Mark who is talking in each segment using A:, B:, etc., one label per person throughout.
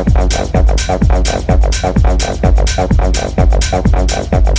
A: I'm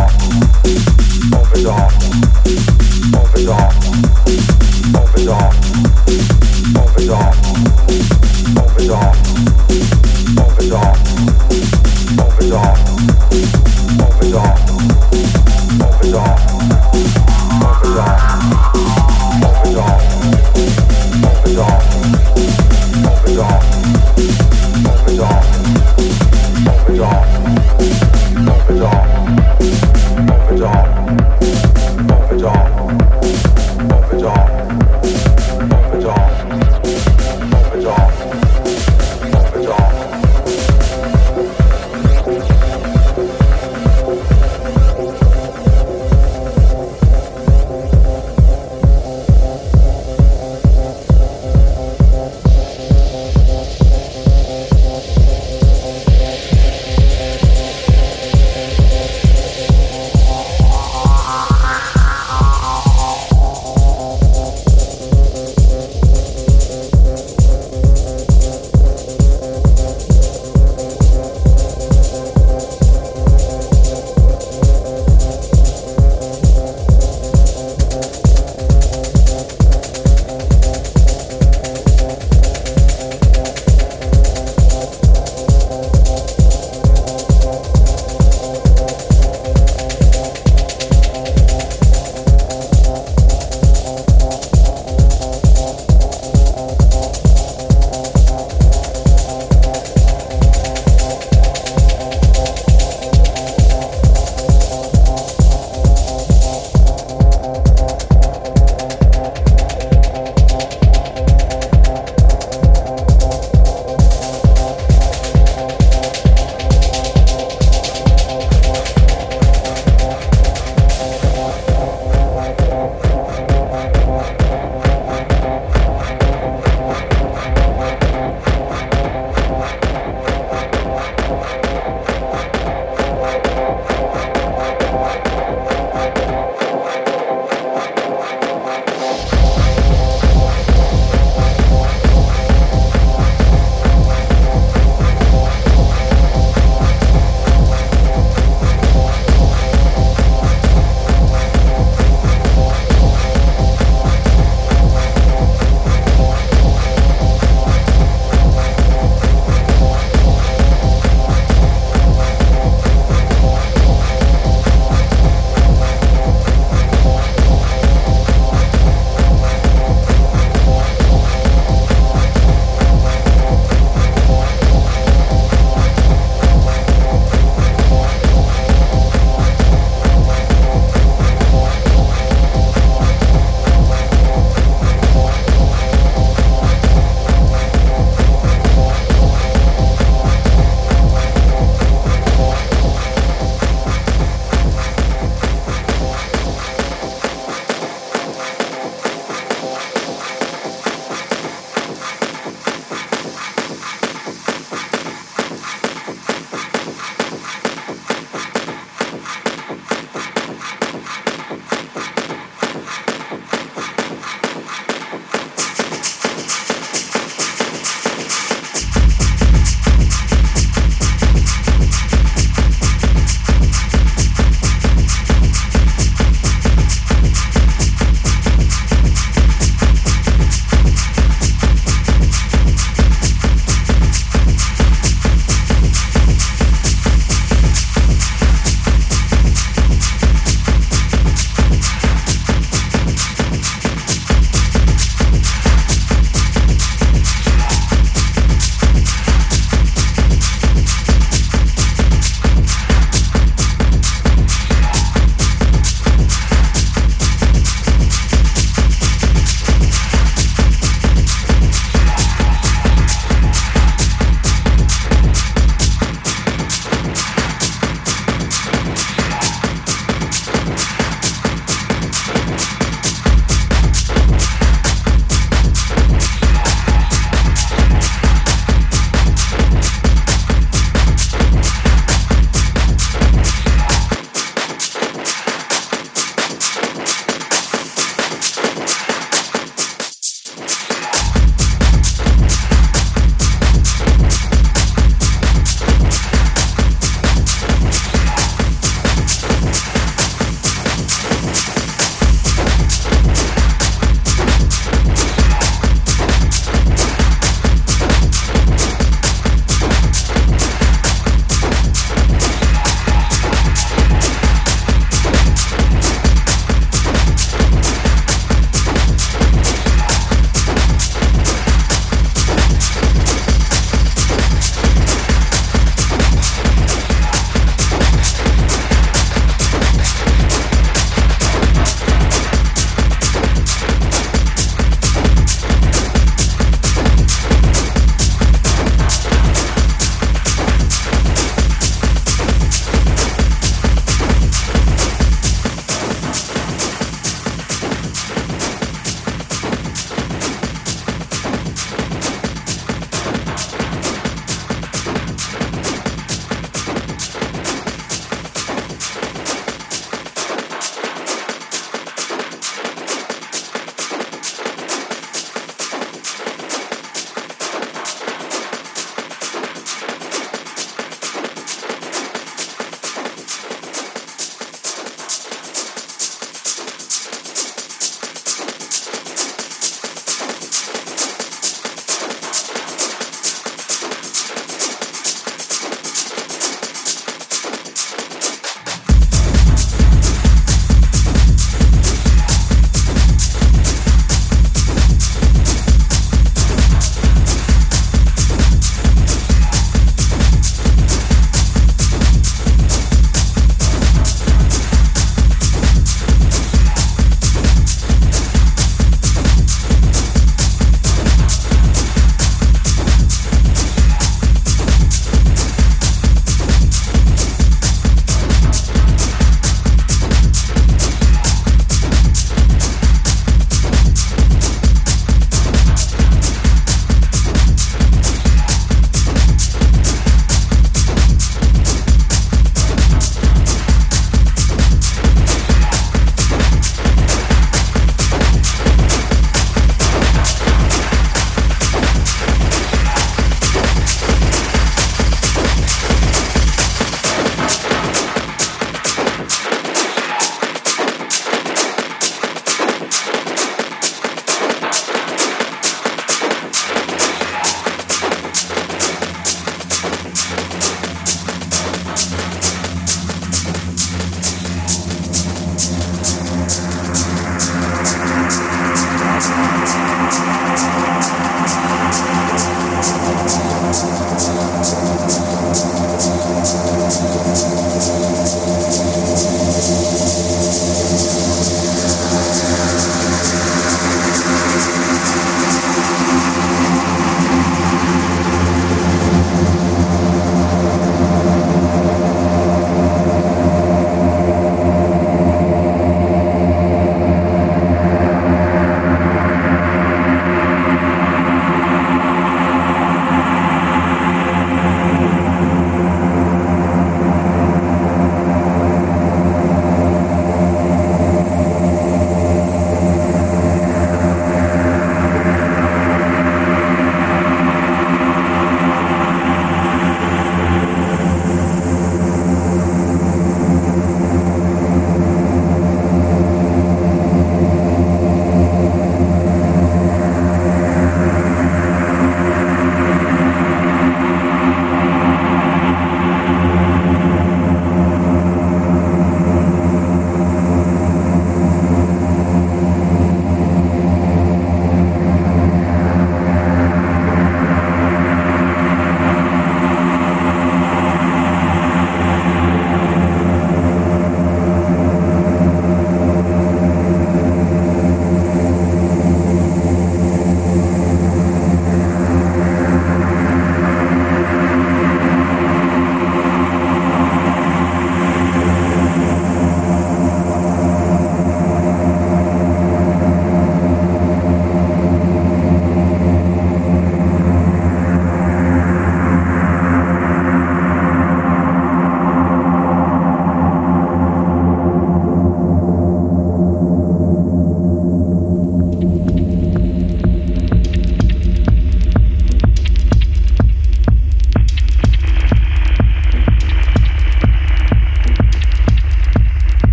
A: dark, over dark.